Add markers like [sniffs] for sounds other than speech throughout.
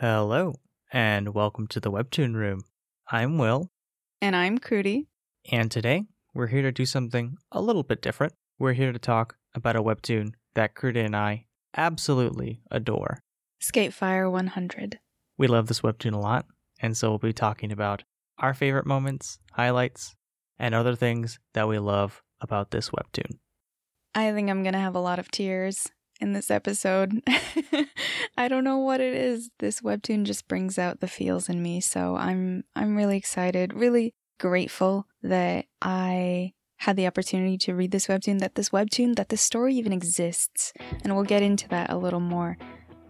Hello, and welcome to the Webtoon Room. I'm Will, And I'm Crudy. and today we're here to do something a little bit different. We're here to talk about a webtoon that Kruda and I absolutely adore. Skatefire 100. We love this webtoon a lot, and so we'll be talking about our favorite moments, highlights, and other things that we love about this webtoon. I think I'm going to have a lot of tears in this episode. [laughs] I don't know what it is. This webtoon just brings out the feels in me, so I'm I'm really excited, really grateful that I had the opportunity to read this webtoon, that this webtoon, that this story even exists. And we'll get into that a little more,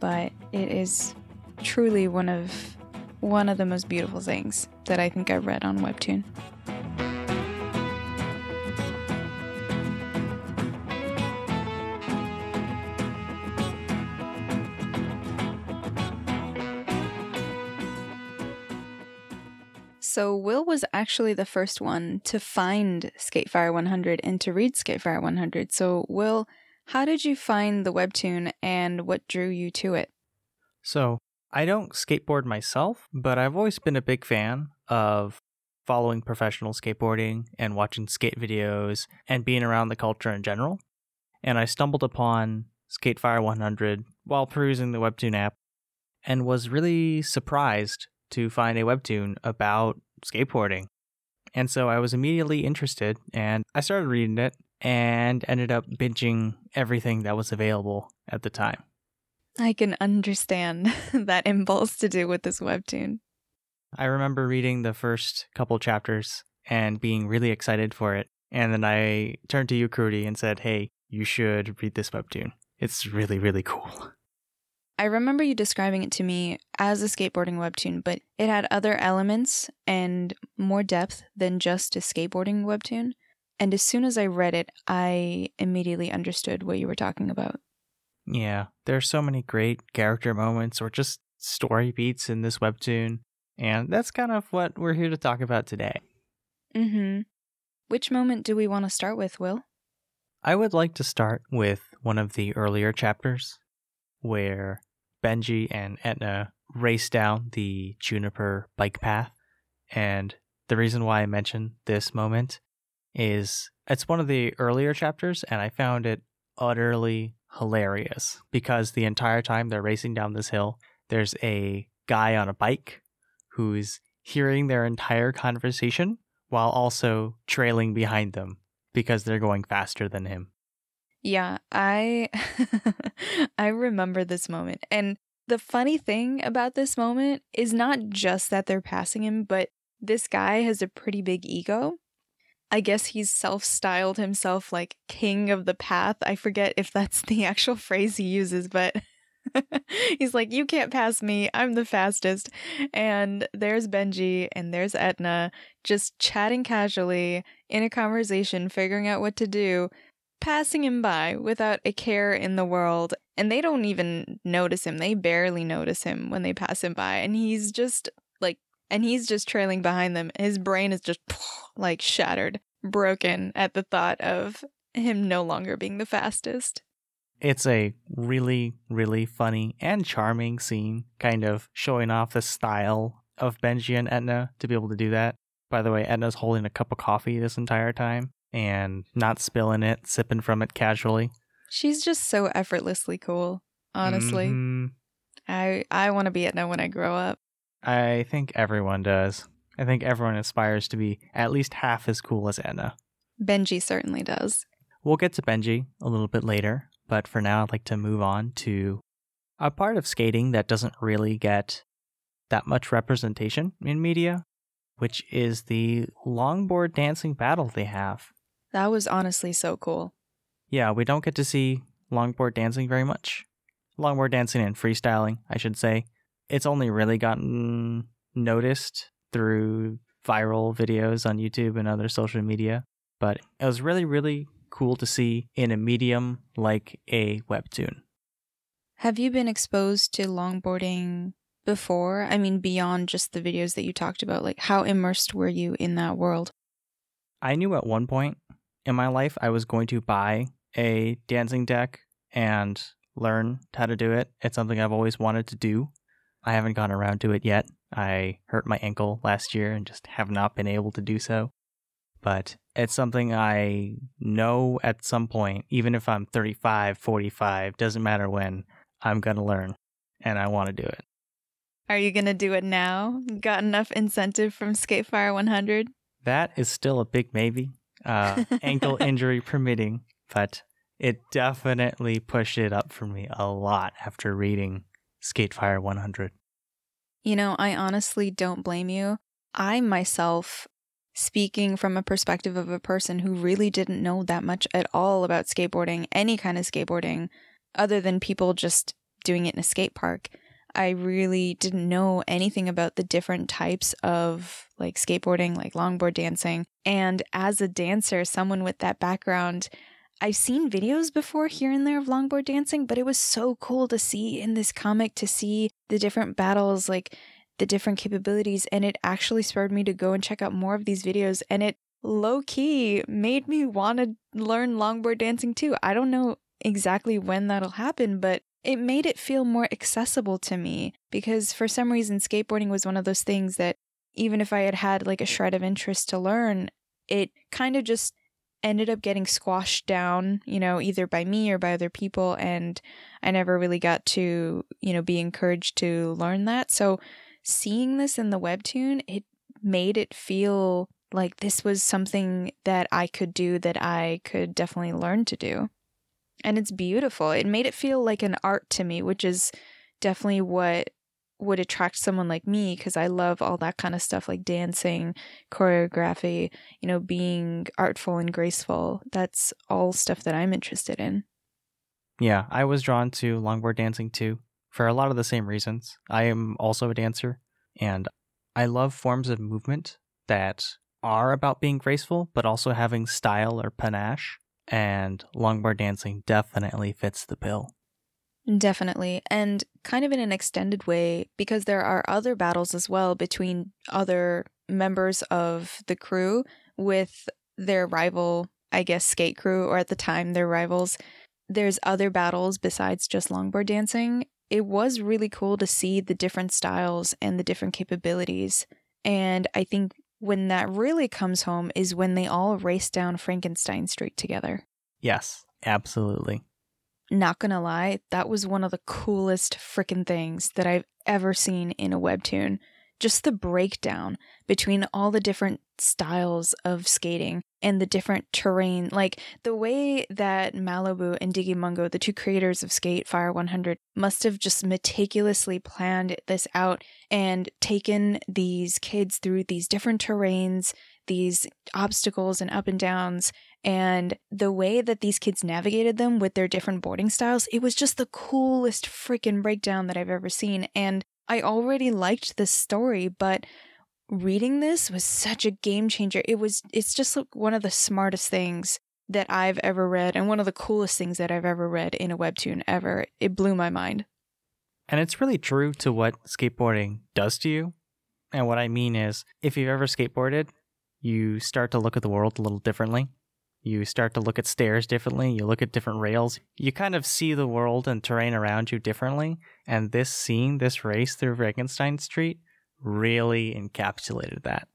but it is truly one of one of the most beautiful things that I think I've read on webtoon. So Will was actually the first one to find Skatefire 100 and to read Skatefire 100. So Will, how did you find the webtoon and what drew you to it? So, I don't skateboard myself, but I've always been a big fan of following professional skateboarding and watching skate videos and being around the culture in general. And I stumbled upon Skatefire 100 while perusing the Webtoon app and was really surprised to find a Webtoon about skateboarding. And so I was immediately interested and I started reading it and ended up binging everything that was available at the time. I can understand [laughs] that impulse to do with this webtoon. I remember reading the first couple chapters and being really excited for it. And then I turned to you, Crudy, and said, Hey, you should read this webtoon. It's really, really cool. I remember you describing it to me as a skateboarding webtoon, but it had other elements and more depth than just a skateboarding webtoon. And as soon as I read it, I immediately understood what you were talking about. Yeah, there are so many great character moments or just story beats in this webtoon. And that's kind of what we're here to talk about today. Mm-hmm. Which moment do we want to start with, Will? I would like to start with one of the earlier chapters where Benji and Etna race down the Juniper bike path. And the reason why I mention this moment is it's one of the earlier chapters, and I found it utterly hilarious because the entire time they're racing down this hill, there's a guy on a bike who's hearing their entire conversation while also trailing behind them because they're going faster than him. Yeah, I [laughs] I remember this moment. And the funny thing about this moment is not just that they're passing him, but this guy has a pretty big ego. I guess he's self-styled himself like king of the path. I forget if that's [laughs] the actual phrase he uses, but [laughs] he's like, "You can't pass me. I'm the fastest." And there's Benji and there's Etna just chatting casually in a conversation, figuring out what to do passing him by without a care in the world. And they don't even notice him. They barely notice him when they pass him by. And he's just like, and he's just trailing behind them. His brain is just [sniffs] like shattered, broken at the thought of him no longer being the fastest. It's a really, really funny and charming scene, kind of showing off the style of Benji and Etna to be able to do that. By the way, Etna's holding a cup of coffee this entire time and not spilling it, sipping from it casually. She's just so effortlessly cool, honestly. Mhm. I I want to be Etna when I grow up. I think everyone does. I think everyone aspires to be at least half as cool as Etna. Benji certainly does. We'll get to Benji a little bit later, but for now, I'd like to move on to a part of skating that doesn't really get that much representation in media, which is the longboard dancing battle they have. That was honestly so cool. Yeah, we don't get to see longboard dancing very much. Longboard dancing and freestyling, I should say. It's only really gotten noticed through viral videos on YouTube and other social media, but it was really, really cool to see in a medium like a webtoon. Have you been exposed to longboarding before? I mean, beyond just the videos that you talked about, like how immersed were you in that world? I knew at one point in my life I was going to buy a dancing deck and learn how to do it. It's something I've always wanted to do. I haven't gone around to it yet. I hurt my ankle last year and just have not been able to do so. But it's something I know at some point, even if I'm 35, 45, doesn't matter when, I'm going to learn and I want to do it. Are you going to do it now? Got enough incentive from Skatefire 100? That is still a big maybe, uh, [laughs] ankle injury permitting, but it definitely pushed it up for me a lot after reading Skatefire 100. You know, I honestly don't blame you. I myself, speaking from a perspective of a person who really didn't know that much at all about skateboarding, any kind of skateboarding, other than people just doing it in a skate park, I really didn't know anything about the different types of like skateboarding, like longboard dancing. And as a dancer, someone with that background, I've seen videos before here and there of longboard dancing, but it was so cool to see in this comic to see the different battles, like the different capabilities. And it actually spurred me to go and check out more of these videos. And it low key made me want to learn longboard dancing too. I don't know exactly when that'll happen, but it made it feel more accessible to me because for some reason skateboarding was one of those things that even if I had had like a shred of interest to learn, it kind of just ended up getting squashed down, you know, either by me or by other people and I never really got to, you know, be encouraged to learn that. So seeing this in the webtoon, it made it feel like this was something that I could do that I could definitely learn to do and it's beautiful. It made it feel like an art to me, which is definitely what would attract someone like me because I love all that kind of stuff like dancing, choreography, you know, being artful and graceful. That's all stuff that I'm interested in. Yeah, I was drawn to longboard dancing too for a lot of the same reasons. I am also a dancer and I love forms of movement that are about being graceful but also having style or panache and longboard dancing definitely fits the bill. Definitely. And kind of in an extended way, because there are other battles as well between other members of the crew with their rival, I guess, skate crew, or at the time, their rivals. There's other battles besides just longboard dancing. It was really cool to see the different styles and the different capabilities. And I think when that really comes home is when they all race down Frankenstein Street together. Yes, absolutely. Not gonna lie, that was one of the coolest freaking things that I've ever seen in a webtoon. Just the breakdown between all the different styles of skating and the different terrain. Like the way that Mallowboo and Diggymungo, the two creators of Skate Fire 100, must have just meticulously planned this out and taken these kids through these different terrains, these obstacles and up and downs, and the way that these kids navigated them with their different boarding styles, it was just the coolest freaking breakdown that I've ever seen. And I already liked this story, but reading this was such a game changer. It was it's just like one of the smartest things that I've ever read and one of the coolest things that I've ever read in a webtoon ever. It blew my mind. And it's really true to what skateboarding does to you. And what I mean is, if you've ever skateboarded, you start to look at the world a little differently. You start to look at stairs differently. You look at different rails. You kind of see the world and terrain around you differently. And this scene, this race through Frankenstein Street, really encapsulated that.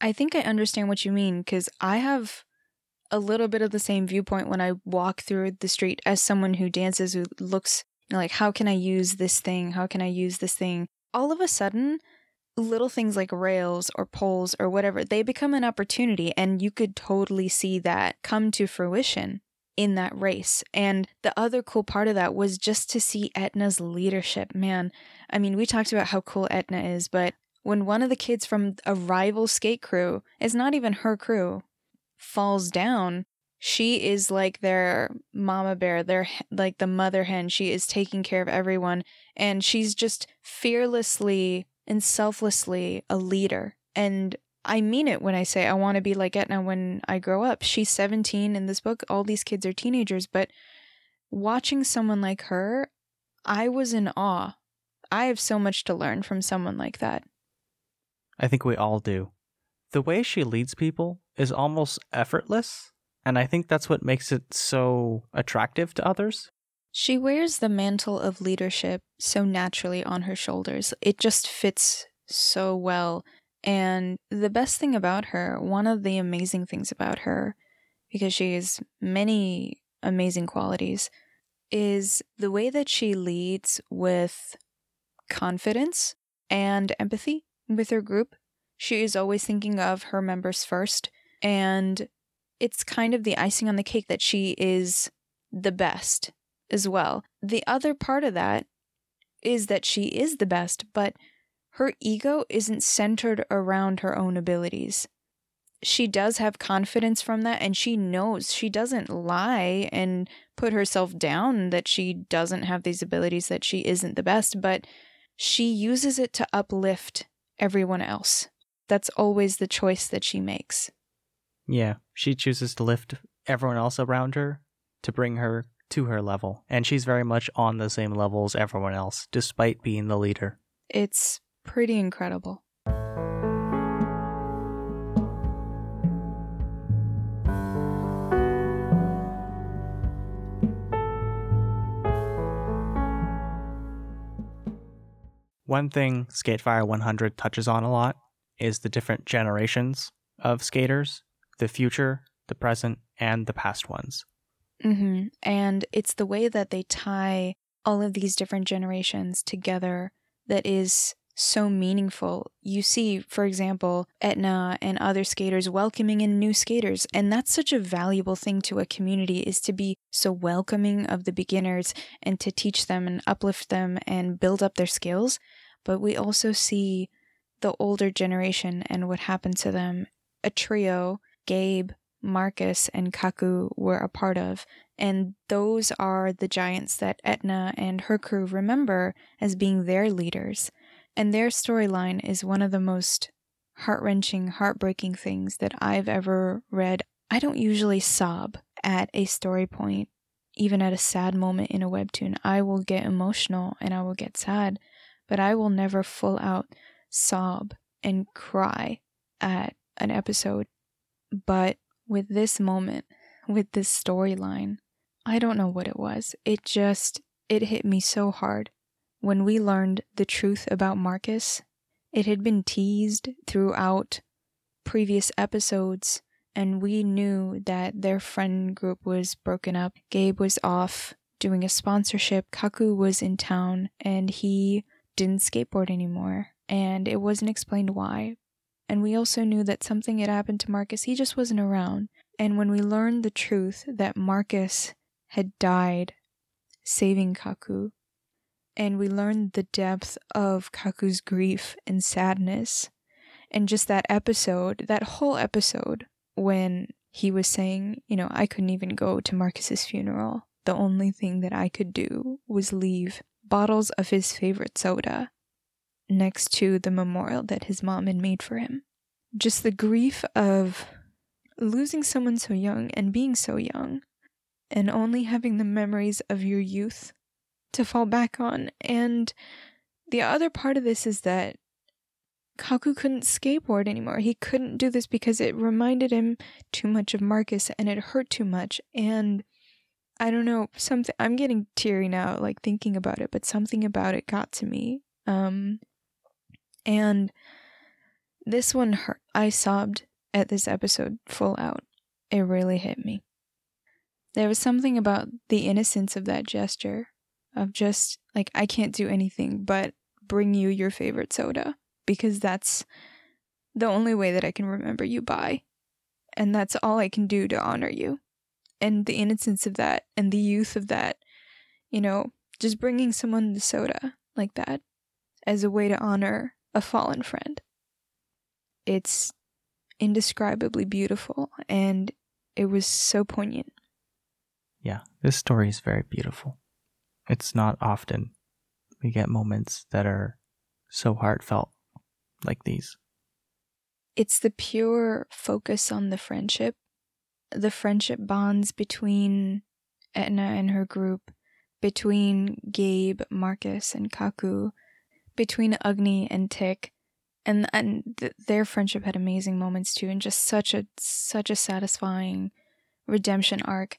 I think I understand what you mean because I have a little bit of the same viewpoint when I walk through the street as someone who dances, who looks you know, like, how can I use this thing? How can I use this thing? All of a sudden, little things like rails or poles or whatever, they become an opportunity. And you could totally see that come to fruition in that race. And the other cool part of that was just to see Etna's leadership. Man, I mean, we talked about how cool Etna is, but when one of the kids from a rival skate crew, is not even her crew, falls down, she is like their mama bear, their like the mother hen. She is taking care of everyone and she's just fearlessly and selflessly a leader. And I mean it when I say I want to be like Etna when I grow up. She's 17 in this book. All these kids are teenagers, but watching someone like her, I was in awe. I have so much to learn from someone like that. I think we all do. The way she leads people is almost effortless, and I think that's what makes it so attractive to others. She wears the mantle of leadership so naturally on her shoulders. It just fits so well. And the best thing about her, one of the amazing things about her, because she has many amazing qualities, is the way that she leads with confidence and empathy with her group. She is always thinking of her members first. And it's kind of the icing on the cake that she is the best as well. The other part of that is that she is the best, but her ego isn't centered around her own abilities. She does have confidence from that, and she knows she doesn't lie and put herself down that she doesn't have these abilities, that she isn't the best, but she uses it to uplift everyone else. That's always the choice that she makes. Yeah, she chooses to lift everyone else around her to bring her to her level, and she's very much on the same level as everyone else, despite being the leader. It's pretty incredible. One thing Skatefire 100 touches on a lot is the different generations of skaters the future, the present, and the past ones. Hmm And it's the way that they tie all of these different generations together that is so meaningful. You see, for example, Etna and other skaters welcoming in new skaters, and that's such a valuable thing to a community is to be so welcoming of the beginners and to teach them and uplift them and build up their skills. But we also see the older generation and what happened to them. A trio, Gabe, Marcus, and Kaku were a part of, and those are the giants that Etna and her crew remember as being their leaders. And their storyline is one of the most heart wrenching, heartbreaking things that I've ever read. I don't usually sob at a story point, even at a sad moment in a webtoon. I will get emotional and I will get sad, but I will never full out sob and cry at an episode. But with this moment, with this storyline, I don't know what it was. It just, it hit me so hard when we learned the truth about Marcus, it had been teased throughout previous episodes, and we knew that their friend group was broken up. Gabe was off doing a sponsorship, Kaku was in town, and he didn't skateboard anymore, and it wasn't explained why. And we also knew that something had happened to Marcus, he just wasn't around. And when we learned the truth that Marcus had died saving Kaku, and we learned the depth of Kaku's grief and sadness. And just that episode, that whole episode, when he was saying, you know, I couldn't even go to Marcus's funeral. The only thing that I could do was leave bottles of his favorite soda next to the memorial that his mom had made for him. Just the grief of losing someone so young and being so young, and only having the memories of your youth to fall back on. And the other part of this is that Kaku couldn't skateboard anymore. He couldn't do this because it reminded him too much of Marcus and it hurt too much. And I don't know, something I'm getting teary now, like thinking about it, but something about it got to me. Um and this one hurt. I sobbed at this episode full out. It really hit me. There was something about the innocence of that gesture of just like I can't do anything but bring you your favorite soda because that's the only way that I can remember you by. And that's all I can do to honor you. And the innocence of that and the youth of that, you know, just bringing someone the soda like that as a way to honor a fallen friend. It's indescribably beautiful and it was so poignant. Yeah, this story is very beautiful. It's not often we get moments that are so heartfelt like these. It's the pure focus on the friendship, the friendship bonds between Etna and her group, between Gabe, Marcus, and Kaku, between Agni and Tick. And, and th- their friendship had amazing moments too, and just such a such a satisfying redemption arc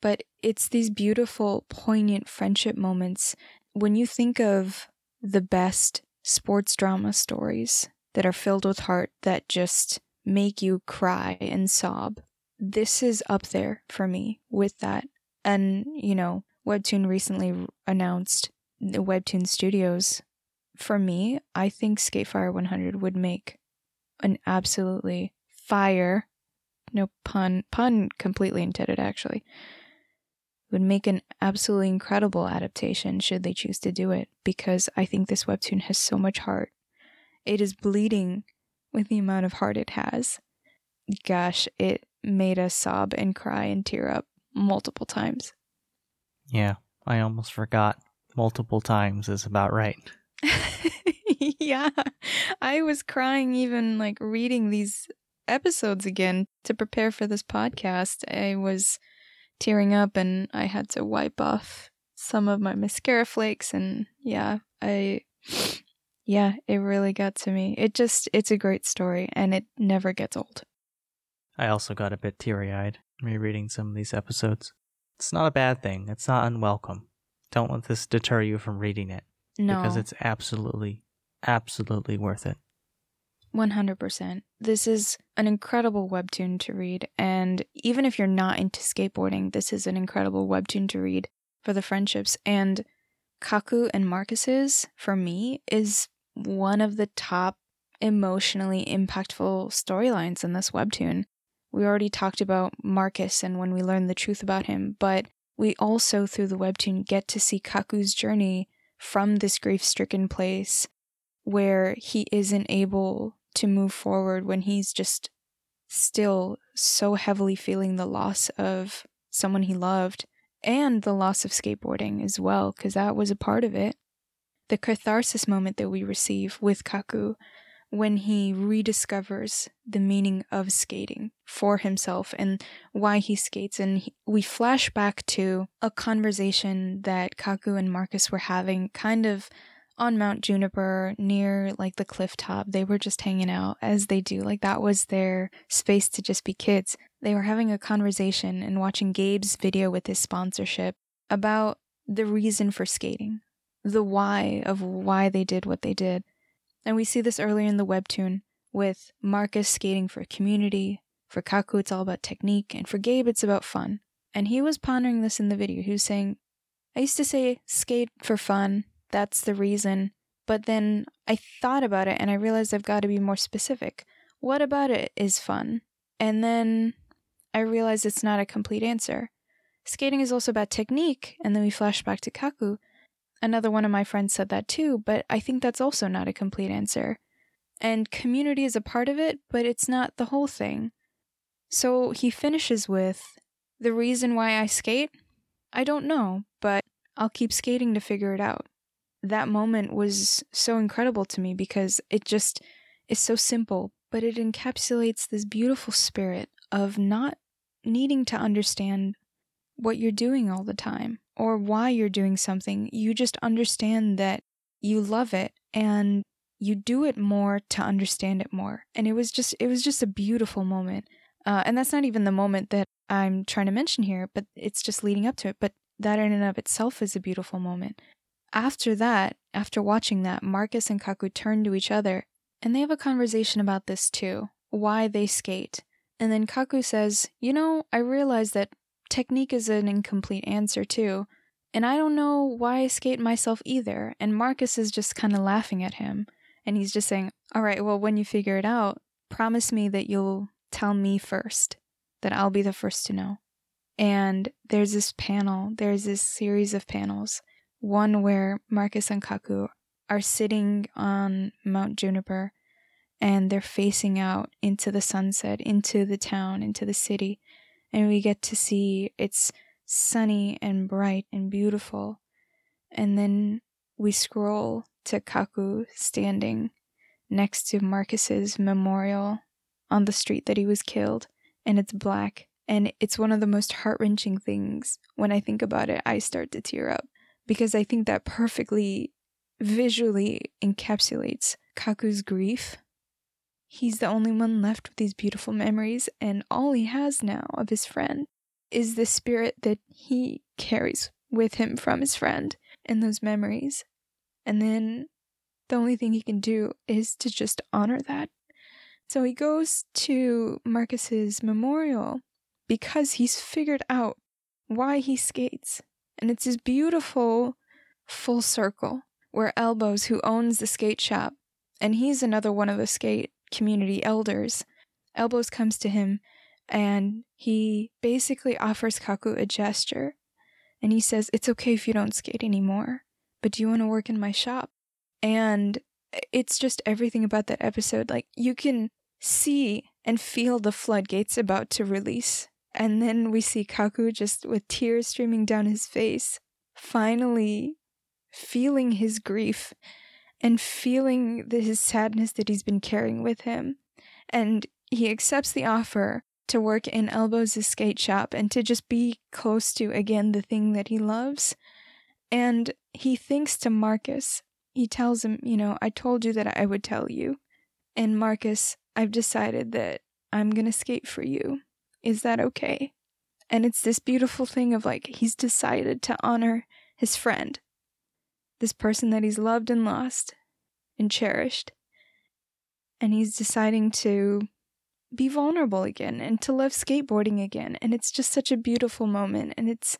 but it's these beautiful, poignant friendship moments. When you think of the best sports drama stories that are filled with heart that just make you cry and sob, this is up there for me with that. And, you know, Webtoon recently announced the Webtoon Studios. For me, I think Skatefire 100 would make an absolutely fire, no pun, pun completely intended actually, would make an absolutely incredible adaptation should they choose to do it because I think this webtoon has so much heart. It is bleeding with the amount of heart it has. Gosh, it made us sob and cry and tear up multiple times. Yeah, I almost forgot. Multiple times is about right. [laughs] yeah, I was crying even like reading these episodes again to prepare for this podcast. I was tearing up and I had to wipe off some of my mascara flakes and yeah, I [sniffs] yeah, it really got to me. It just it's a great story and it never gets old. I also got a bit teary-eyed rereading some of these episodes. It's not a bad thing. It's not unwelcome. Don't let this deter you from reading it. No. Because it's absolutely absolutely worth it. 100%. This is an incredible webtoon to read. And even if you're not into skateboarding, this is an incredible webtoon to read for the friendships. And Kaku and Marcus's, for me, is one of the top emotionally impactful storylines in this webtoon. We already talked about Marcus and when we learned the truth about him, but we also, through the webtoon, get to see Kaku's journey from this grief stricken place where he isn't able to move forward when he's just still so heavily feeling the loss of someone he loved and the loss of skateboarding as well, because that was a part of it. The catharsis moment that we receive with Kaku when he rediscovers the meaning of skating for himself and why he skates. And he, we flash back to a conversation that Kaku and Marcus were having kind of on Mount Juniper near like the cliff top. They were just hanging out as they do. Like that was their space to just be kids. They were having a conversation and watching Gabe's video with his sponsorship about the reason for skating, the why of why they did what they did. And we see this earlier in the webtoon with Marcus skating for community. For Kaku, it's all about technique. And for Gabe, it's about fun. And he was pondering this in the video. He was saying, I used to say skate for fun that's the reason. But then I thought about it and I realized I've got to be more specific. What about it is fun? And then I realized it's not a complete answer. Skating is also about technique, and then we flash back to Kaku. Another one of my friends said that too, but I think that's also not a complete answer. And community is a part of it, but it's not the whole thing. So he finishes with The reason why I skate? I don't know, but I'll keep skating to figure it out that moment was so incredible to me because it just is so simple, but it encapsulates this beautiful spirit of not needing to understand what you're doing all the time or why you're doing something. You just understand that you love it and you do it more to understand it more. And it was just it was just a beautiful moment. Uh, and that's not even the moment that I'm trying to mention here, but it's just leading up to it. But that in and of itself is a beautiful moment. After that, after watching that, Marcus and Kaku turn to each other and they have a conversation about this too why they skate. And then Kaku says, You know, I realize that technique is an incomplete answer too. And I don't know why I skate myself either. And Marcus is just kind of laughing at him. And he's just saying, All right, well, when you figure it out, promise me that you'll tell me first, that I'll be the first to know. And there's this panel, there's this series of panels one where Marcus and Kaku are sitting on Mount Juniper and they're facing out into the sunset, into the town, into the city. And we get to see it's sunny and bright and beautiful. And then we scroll to Kaku standing next to Marcus's memorial on the street that he was killed, and it's black. And it's one of the most heart wrenching things. When I think about it, I start to tear up because I think that perfectly visually encapsulates Kaku's grief. He's the only one left with these beautiful memories and all he has now of his friend. is the spirit that he carries with him from his friend and those memories. And then the only thing he can do is to just honor that. So he goes to Marcus's memorial because he's figured out why he skates. And it's this beautiful full circle where Elbows, who owns the skate shop, and he's another one of the skate community elders, Elbows comes to him and he basically offers Kaku a gesture. And he says, It's okay if you don't skate anymore, but do you want to work in my shop? And it's just everything about that episode. Like, you can see and feel the floodgates about to release. And then we see Kaku just with tears streaming down his face, finally feeling his grief and feeling the, his sadness that he's been carrying with him. And he accepts the offer to work in Elbows' skate shop and to just be close to, again, the thing that he loves. And he thinks to Marcus. He tells him, You know, I told you that I would tell you. And Marcus, I've decided that I'm going to skate for you. Is that okay? And it's this beautiful thing of like, he's decided to honor his friend, this person that he's loved and lost and cherished. And he's deciding to be vulnerable again and to love skateboarding again. And it's just such a beautiful moment. And it's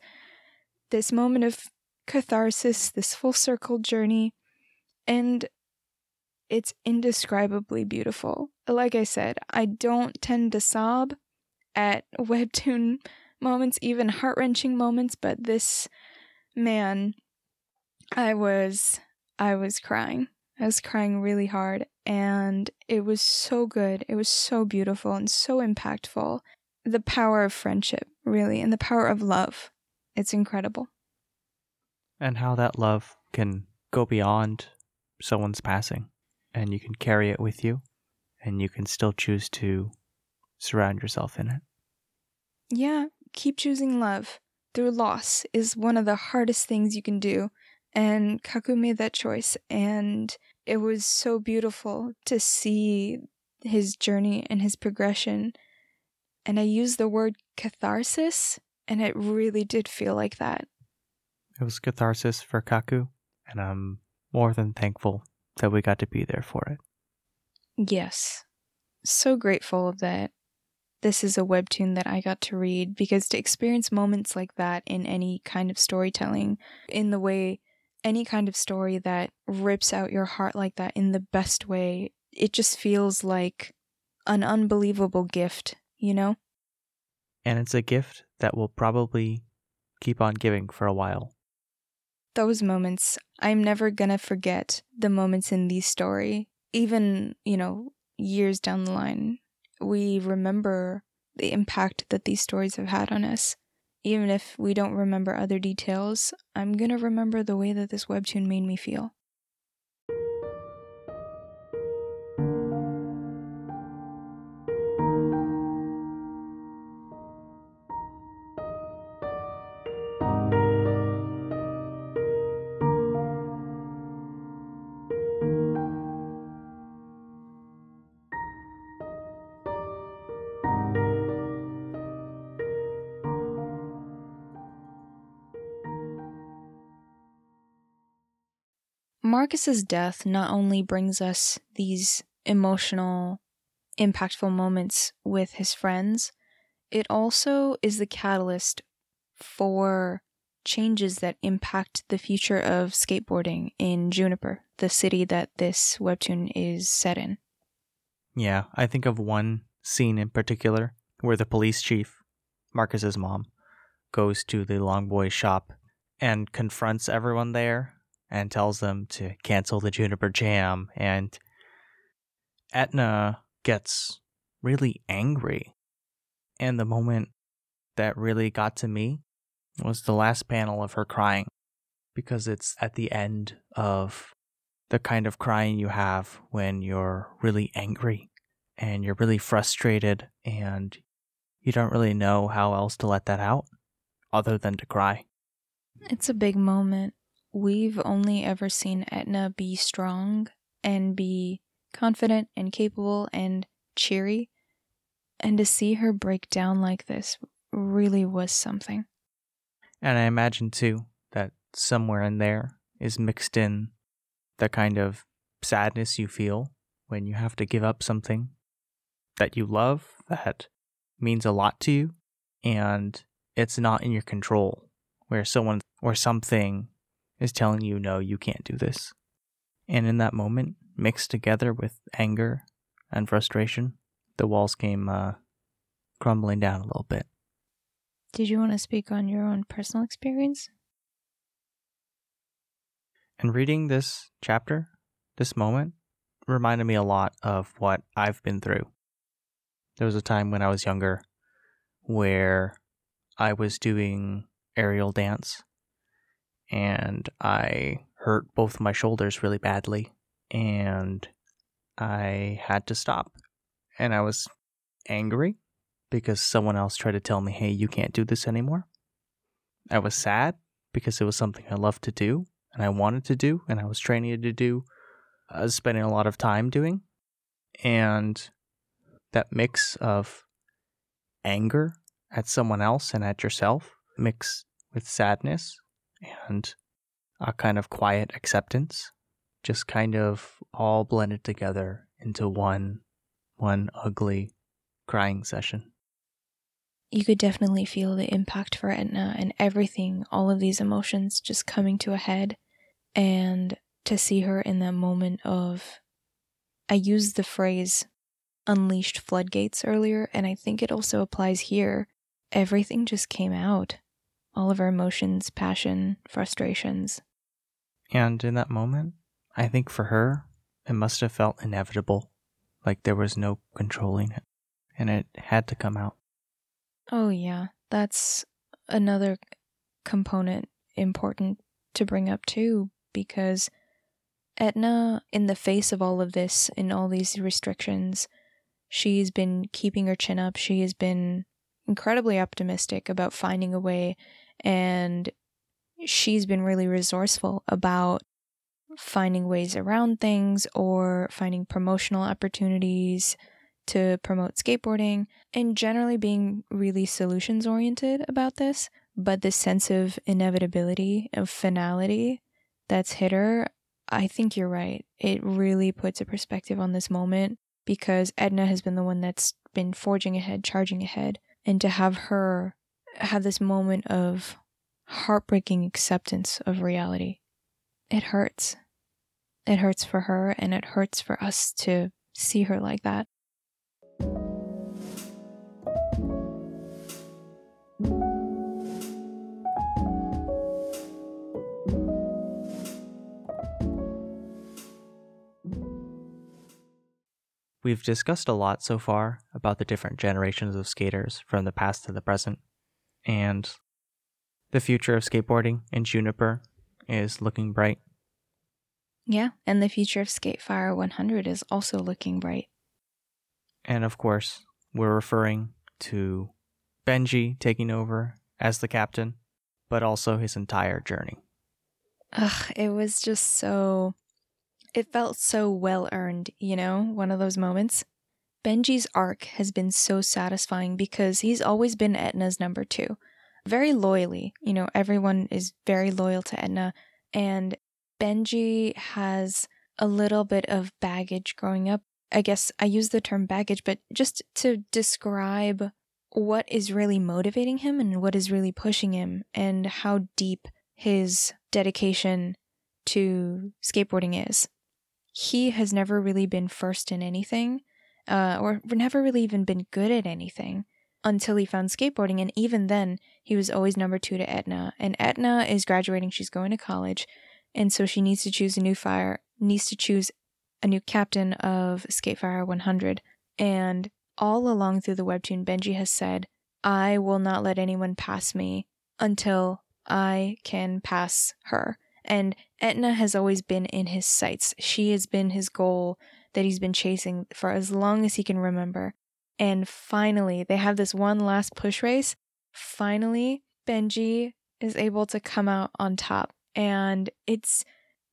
this moment of catharsis, this full circle journey. And it's indescribably beautiful. Like I said, I don't tend to sob at [laughs] webtoon moments, even heart wrenching moments, but this man, I was I was crying. I was crying really hard and it was so good. It was so beautiful and so impactful. The power of friendship, really, and the power of love. It's incredible. And how that love can go beyond someone's passing and you can carry it with you and you can still choose to surround yourself in it. Yeah, keep choosing love through loss is one of the hardest things you can do. And Kaku made that choice, and it was so beautiful to see his journey and his progression. And I use the word catharsis, and it really did feel like that. It was catharsis for Kaku, and I'm more than thankful that we got to be there for it. Yes. So grateful that this is a webtoon that I got to read because to experience moments like that in any kind of storytelling, in the way any kind of story that rips out your heart like that in the best way, it just feels like an unbelievable gift, you know? And it's a gift that will probably keep on giving for a while those moments, I'm never gonna forget the moments in the story. Even, you know, years down the line, we remember the impact that these stories have had on us. Even if we don't remember other details, I'm gonna remember the way that this webtoon made me feel. Marcus's death not only brings us these emotional, impactful moments with his friends, it also is the catalyst for changes that impact the future of skateboarding in Juniper, the city that this webtoon is set in. Yeah, I think of one scene in particular where the police chief, Marcus's mom, goes to the Long Boy shop and confronts everyone there and tells them to cancel the Juniper Jam. And Etna gets really angry. And the moment that really got to me was the last panel of her crying because it's at the end of the kind of crying you have when you're really angry and you're really frustrated and you don't really know how else to let that out other than to cry. It's a big moment we've only ever seen Etna be strong and be confident and capable and cheery. And to see her break down like this really was something. And I imagine too that somewhere in there is mixed in the kind of sadness you feel when you have to give up something that you love that means a lot to you and it's not in your control where someone or something is telling you no you can't do this and in that moment mixed together with anger and frustration the walls came uh, crumbling down a little bit Did you want to speak on your own personal experience? and reading this chapter this moment reminded me a lot of what I've been through. There was a time when I was younger where I was doing aerial dance and I hurt both my shoulders really badly and I had to stop. And I was angry because someone else tried to tell me, hey, you can't do this anymore. I was sad because it was something I loved to do and I wanted to do and I was training to do I was spending a lot of time doing. And that mix of anger at someone else and at yourself, mixed with sadness and a kind of quiet acceptance, just kind of all blended together into one one ugly crying session. You could definitely feel the impact for Etna and everything, all of these emotions just coming to a head. And to see her in that moment of I used the phrase unleashed floodgates earlier, and I think it also applies here. Everything just came out. All of her emotions, passion, frustrations. And in that moment, I think for her, it must have felt inevitable, like there was no controlling it, and it had to come out. Oh, yeah, that's another component important to bring up too, because Etna, in the face of all of this and all these restrictions, she's been keeping her chin up. She has been incredibly optimistic about finding a way, and she's been really resourceful about finding ways around things or finding promotional opportunities to promote skateboarding and generally being really solutions oriented about this. But the sense of inevitability, of finality that's hit her, I think you're right. It really puts a perspective on this moment because Etna has been the one that's been forging ahead, charging ahead. And to have her have this moment of heartbreaking acceptance of reality, it hurts. It hurts for her and it hurts for us to see her like that. We've discussed a lot so far about the different generations of skaters from the past to the present, and the future of skateboarding in Juniper is looking bright. Yeah, and the future of Skatefire 100 is also looking bright. And of course, we're referring to Benji taking over as the captain, but also his entire journey. Ugh, it was just so. It felt so well earned, you know, one of those moments. Benji's arc has been so satisfying because he's always been Etna's number two. Very loyally, you know, everyone is very loyal to Etna, and Benji has a little bit of baggage growing up. I guess I use the term baggage, but just to describe what is really motivating him and what is really pushing him and how deep his dedication to skateboarding is. He has never really been first in anything, uh, or never really even been good at anything until he found skateboarding. And even then, he was always number two to Etna. And Etna is graduating, she's going to college. And so she needs to choose a new fire, needs to choose a new captain of Skatefire 100. And all along through the webtoon, Benji has said, I will not let anyone pass me until I can pass her. And Etna has always been in his sights. She has been his goal that he's been chasing for as long as he can remember. And finally, they have this one last push race. Finally, Benji is able to come out on top. And it's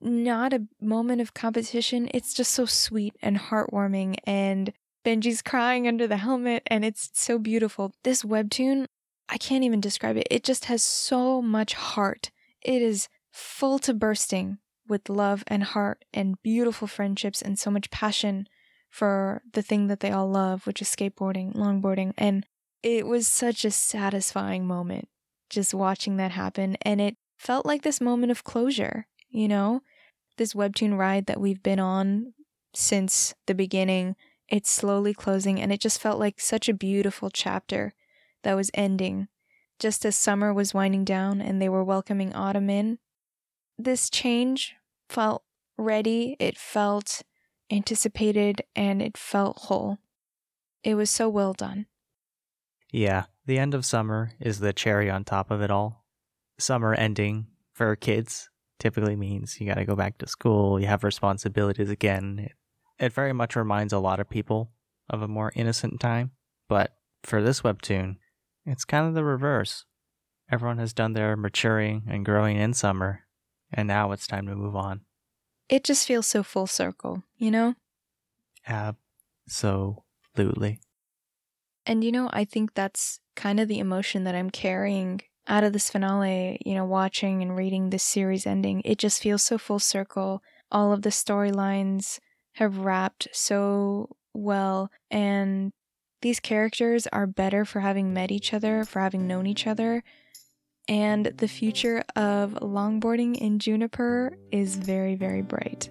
not a moment of competition. It's just so sweet and heartwarming. And Benji's crying under the helmet, and it's so beautiful. This webtoon, I can't even describe it. It just has so much heart. It is full to bursting with love and heart and beautiful friendships and so much passion for the thing that they all love, which is skateboarding, longboarding. And it was such a satisfying moment just watching that happen. And it felt like this moment of closure, you know? This webtoon ride that we've been on since the beginning, it's slowly closing, and it just felt like such a beautiful chapter that was ending. Just as summer was winding down and they were welcoming autumn in, this change felt ready, it felt anticipated, and it felt whole. It was so well done. Yeah, the end of summer is the cherry on top of it all. Summer ending for kids typically means you got to go back to school, you have responsibilities again. It, very much reminds a lot of people of a more innocent time, but for this webtoon, it's kind of the reverse. Everyone has done their maturing and growing in summer, and now it's time to move on. It just feels so full circle, you know? Absolutely. And you know, I think that's kind of the emotion that I'm carrying out of this finale, you know, watching and reading this series ending. It just feels so full circle. All of the storylines have wrapped so well, and these characters are better for having met each other, for having known each other. And the future of longboarding in Juniper is very, very bright.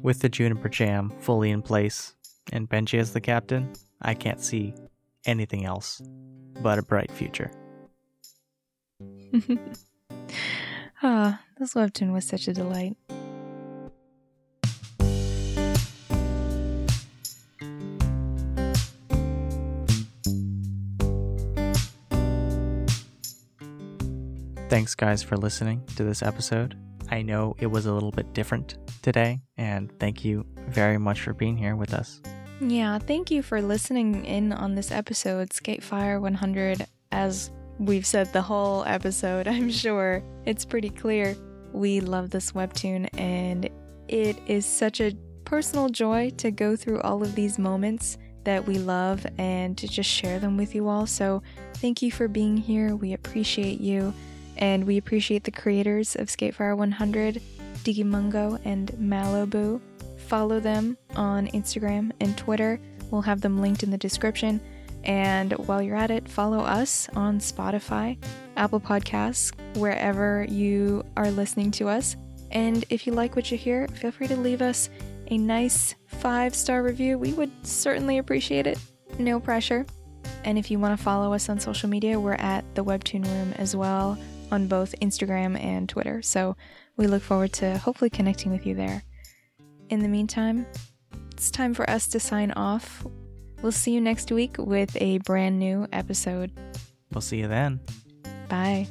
With the Juniper Jam fully in place and Benji as the captain, I can't see anything else but a bright future. [laughs] Ah, oh, this webtoon was such a delight. Thanks, guys, for listening to this episode. I know it was a little bit different today, and thank you very much for being here with us. Yeah, thank you for listening in on this episode, Skatefire 100. As we've said the whole episode, [laughs] I'm sure it's pretty clear. We love this webtoon, and it is such a personal joy to go through all of these moments that we love and to just share them with you all. So, thank you for being here. We appreciate you, and we appreciate the creators of Skatefire 100, Diggymungo and Mallowboo. Follow them on Instagram and Twitter. We'll have them linked in the description. And while you're at it, follow us on Spotify, Apple Podcasts, wherever you are listening to us. And if you like what you hear, feel free to leave us a nice five star review. We would certainly appreciate it. No pressure. And if you want to follow us on social media, we're at the Webtoon Room as well on both Instagram and Twitter. So we look forward to hopefully connecting with you there. In the meantime, it's time for us to sign off. We'll see you next week with a brand new episode. We'll see you then. Bye.